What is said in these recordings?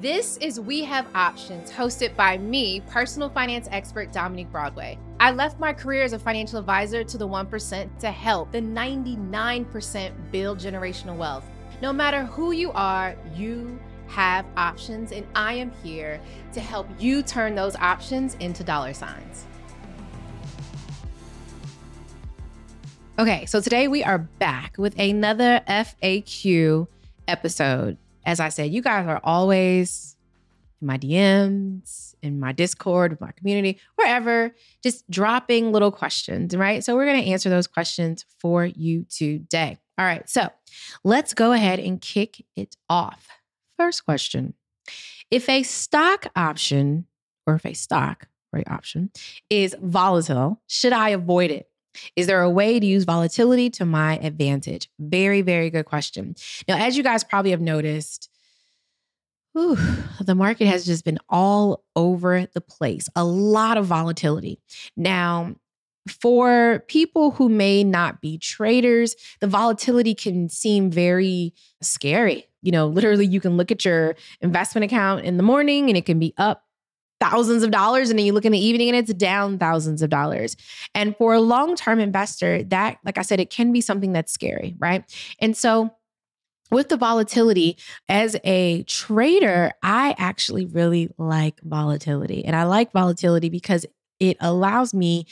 This is We Have Options, hosted by me, personal finance expert Dominique Broadway. I left my career as a financial advisor to the 1% to help the 99% build generational wealth. No matter who you are, you have options, and I am here to help you turn those options into dollar signs. Okay, so today we are back with another FAQ episode as I said, you guys are always in my DMs, in my Discord, my community, wherever, just dropping little questions, right? So we're going to answer those questions for you today. All right, so let's go ahead and kick it off. First question If a stock option or if a stock or option is volatile, should I avoid it? Is there a way to use volatility to my advantage? Very, very good question. Now, as you guys probably have noticed, whew, the market has just been all over the place, a lot of volatility. Now, for people who may not be traders, the volatility can seem very scary. You know, literally, you can look at your investment account in the morning and it can be up thousands of dollars and then you look in the evening and it's down thousands of dollars. And for a long-term investor, that like I said it can be something that's scary, right? And so with the volatility as a trader, I actually really like volatility. And I like volatility because it allows me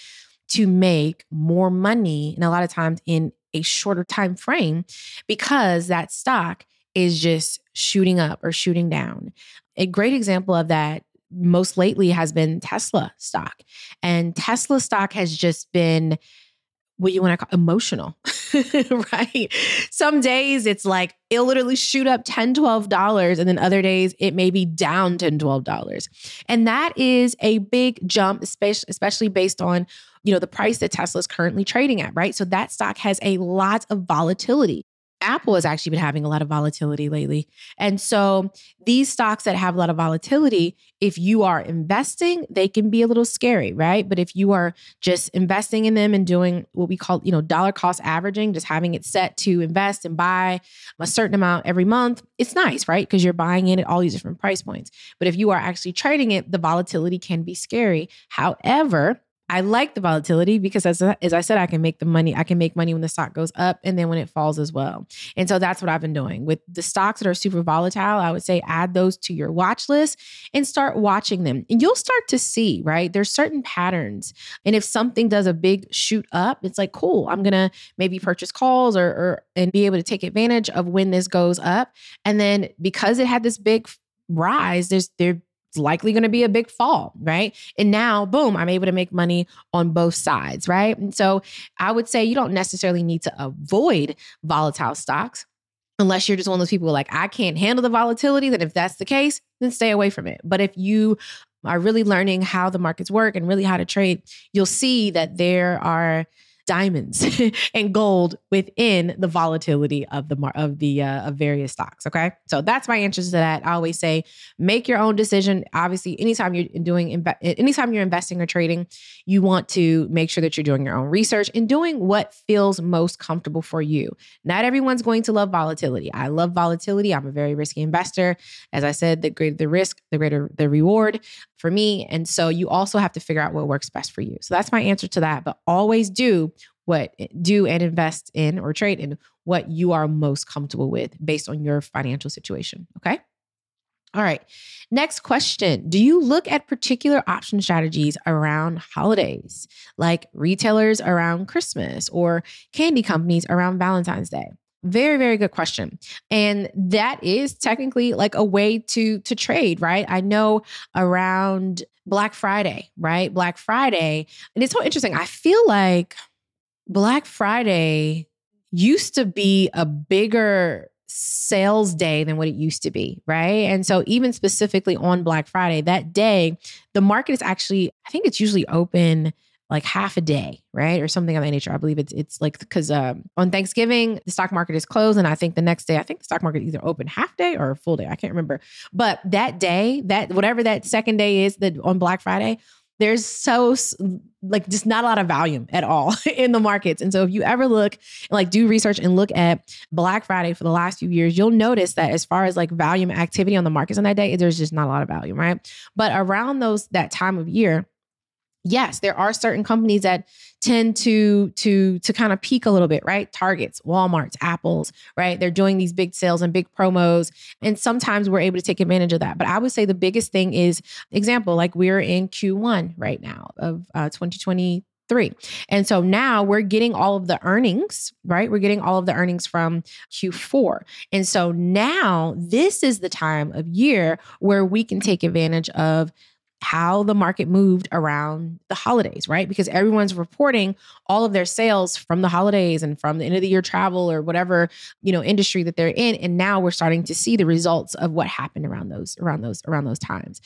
to make more money and a lot of times in a shorter time frame because that stock is just shooting up or shooting down. A great example of that most lately has been Tesla stock. And Tesla stock has just been what you want to call emotional, right? Some days it's like it'll literally shoot up 10 $12, and then other days it may be down 10 $12. And that is a big jump, especially based on you know the price that Tesla is currently trading at, right? So that stock has a lot of volatility. Apple has actually been having a lot of volatility lately. And so these stocks that have a lot of volatility, if you are investing, they can be a little scary, right? But if you are just investing in them and doing what we call, you know, dollar cost averaging, just having it set to invest and buy a certain amount every month, it's nice, right? Because you're buying in at all these different price points. But if you are actually trading it, the volatility can be scary. However, I like the volatility because as, as I said, I can make the money. I can make money when the stock goes up and then when it falls as well. And so that's what I've been doing with the stocks that are super volatile. I would say add those to your watch list and start watching them. And you'll start to see, right? There's certain patterns. And if something does a big shoot up, it's like, cool, I'm going to maybe purchase calls or, or and be able to take advantage of when this goes up. And then because it had this big rise, there's there it's likely going to be a big fall, right? And now, boom, I'm able to make money on both sides, right? And so I would say you don't necessarily need to avoid volatile stocks unless you're just one of those people like, I can't handle the volatility. Then if that's the case, then stay away from it. But if you are really learning how the markets work and really how to trade, you'll see that there are diamonds and gold within the volatility of the of the uh, of various stocks. Okay, so that's my answer to that. I always say make your own decision. Obviously, anytime you're doing anytime you're investing or trading, you want to make sure that you're doing your own research and doing what feels most comfortable for you. Not everyone's going to love volatility. I love volatility. I'm a very risky investor. As I said, the greater the risk, the greater the reward for me. And so you also have to figure out what works best for you. So that's my answer to that. But always do what do and invest in or trade in what you are most comfortable with based on your financial situation. Okay. All right. Next question. Do you look at particular option strategies around holidays, like retailers around Christmas or candy companies around Valentine's Day? Very, very good question. And that is technically like a way to to trade, right? I know around Black Friday, right? Black Friday. And it's so interesting. I feel like Black Friday used to be a bigger sales day than what it used to be, right? And so, even specifically on Black Friday, that day, the market is actually, I think it's usually open like half a day, right? Or something of that nature. I believe it's it's like because um, on Thanksgiving the stock market is closed, and I think the next day I think the stock market either open half day or full day. I can't remember, but that day, that whatever that second day is that on Black Friday, there's so like just not a lot of volume at all in the markets. And so if you ever look like do research and look at Black Friday for the last few years, you'll notice that as far as like volume activity on the markets on that day, there's just not a lot of volume, right? But around those that time of year, yes, there are certain companies that tend to to to kind of peak a little bit, right? Targets, Walmart's, Apple's, right? They're doing these big sales and big promos, and sometimes we're able to take advantage of that. But I would say the biggest thing is example, like we're in Q1 right now of uh, 2020 three. And so now we're getting all of the earnings, right? We're getting all of the earnings from Q4. And so now this is the time of year where we can take advantage of how the market moved around the holidays, right? Because everyone's reporting all of their sales from the holidays and from the end of the year travel or whatever, you know, industry that they're in and now we're starting to see the results of what happened around those around those around those times.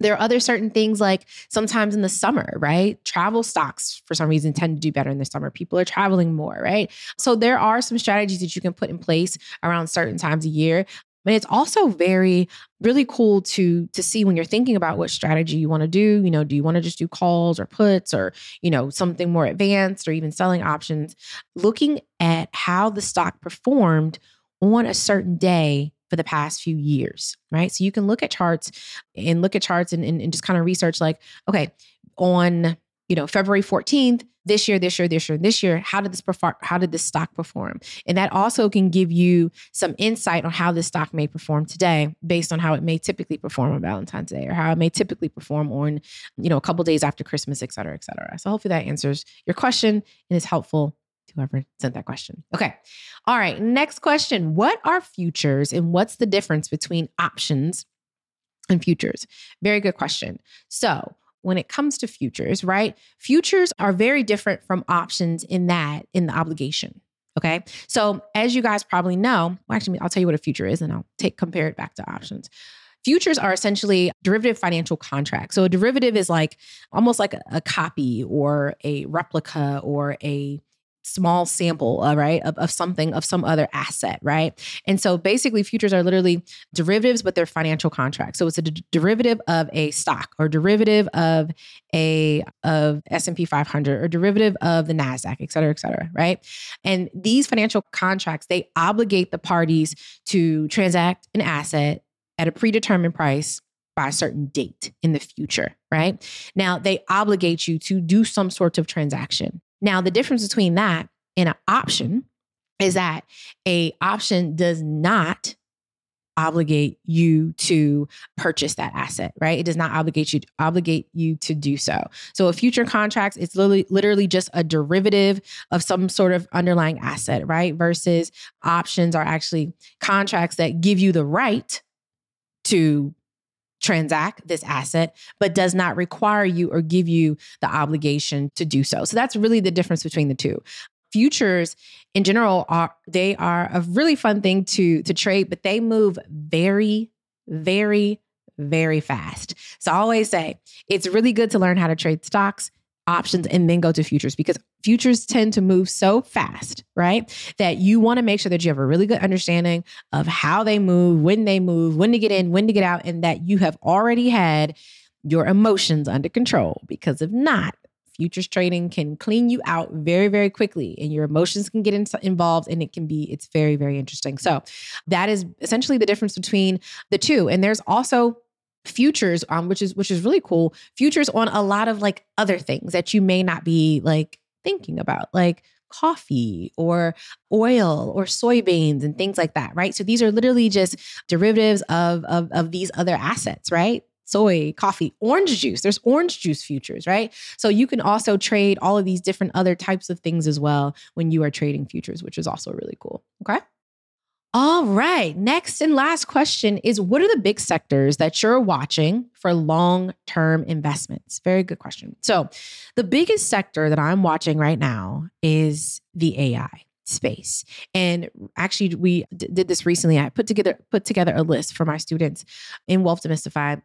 There are other certain things like sometimes in the summer, right? Travel stocks for some reason tend to do better in the summer. People are traveling more, right? So there are some strategies that you can put in place around certain times of year but it's also very really cool to to see when you're thinking about what strategy you want to do you know do you want to just do calls or puts or you know something more advanced or even selling options looking at how the stock performed on a certain day for the past few years right? So you can look at charts and look at charts and, and, and just kind of research like okay on you know february 14th this year, this year, this year, this year, how did this perform? How did this stock perform? And that also can give you some insight on how this stock may perform today based on how it may typically perform on Valentine's Day or how it may typically perform on, you know, a couple days after Christmas, et cetera, et cetera. So hopefully that answers your question and is helpful to whoever sent that question. Okay. All right. Next question. What are futures and what's the difference between options and futures? Very good question. So when it comes to futures, right? Futures are very different from options in that, in the obligation. Okay. So as you guys probably know, well, actually, I'll tell you what a future is and I'll take compare it back to options. Futures are essentially derivative financial contracts. So a derivative is like almost like a, a copy or a replica or a small sample, uh, right, of, of something, of some other asset, right? And so basically, futures are literally derivatives, but they're financial contracts. So it's a d- derivative of a stock or derivative of a of S&P 500 or derivative of the NASDAQ, et cetera, et cetera, right? And these financial contracts, they obligate the parties to transact an asset at a predetermined price by a certain date in the future, right? Now, they obligate you to do some sort of transaction. Now, the difference between that and an option is mm-hmm. that a option does not obligate you to purchase that asset, right? It does not obligate you to obligate you to do so. So a future contracts, it's literally literally just a derivative of some sort of underlying asset, right? Versus options are actually contracts that give you the right to transact this asset, but does not require you or give you the obligation to do so. So that's really the difference between the two. Futures in general are they are a really fun thing to to trade, but they move very, very, very fast. So I always say it's really good to learn how to trade stocks options and then go to futures because futures tend to move so fast, right? That you want to make sure that you have a really good understanding of how they move, when they move, when to get in, when to get out, and that you have already had your emotions under control. Because if not, futures trading can clean you out very very quickly and your emotions can get in, involved and it can be it's very very interesting so that is essentially the difference between the two and there's also futures um which is which is really cool futures on a lot of like other things that you may not be like thinking about like coffee or oil or soybeans and things like that right so these are literally just derivatives of of, of these other assets right soy, coffee, orange juice. There's orange juice futures, right? So you can also trade all of these different other types of things as well when you are trading futures, which is also really cool. Okay. All right. Next and last question is What are the big sectors that you're watching for long term investments? Very good question. So, the biggest sector that I'm watching right now is the AI space. And actually, we d- did this recently. I put together put together a list for my students in Wealth Demystified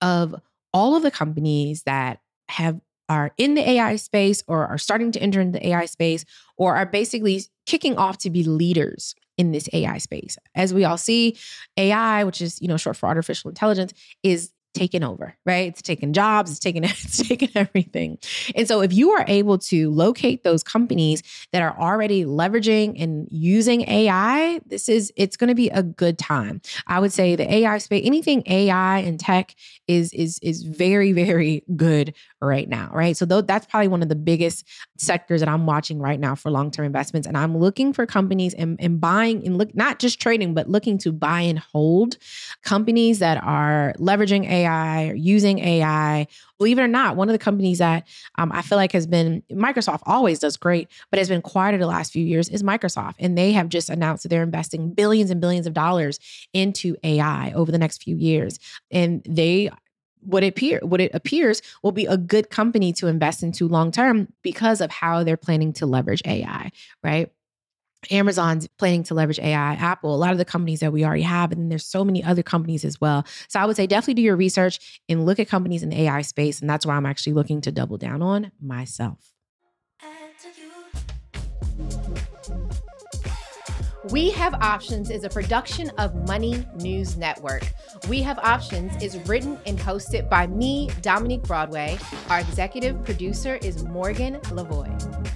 of all of the companies that have are in the AI space or are starting to enter into the AI space or are basically kicking off to be leaders in this AI space. As we all see, AI, which is, you know, short for artificial intelligence, is taken over, right? It's taken jobs, it's taken it's taken everything. And so if you are able to locate those companies that are already leveraging and using AI, this is it's going to be a good time. I would say the AI space, anything AI and tech is is is very very good right now, right? So that's probably one of the biggest sectors that I'm watching right now for long-term investments and I'm looking for companies and, and buying and look not just trading but looking to buy and hold companies that are leveraging AI or using AI believe it or not, one of the companies that um, I feel like has been Microsoft always does great, but has been quieter the last few years is Microsoft. And they have just announced that they're investing billions and billions of dollars into AI over the next few years. And they what it appear what it appears will be a good company to invest into long term because of how they're planning to leverage AI, right? Amazon's planning to leverage AI, Apple, a lot of the companies that we already have, and then there's so many other companies as well. So I would say definitely do your research and look at companies in the AI space, and that's where I'm actually looking to double down on myself. We Have Options is a production of Money News Network. We Have Options is written and hosted by me, Dominique Broadway. Our executive producer is Morgan Lavoie.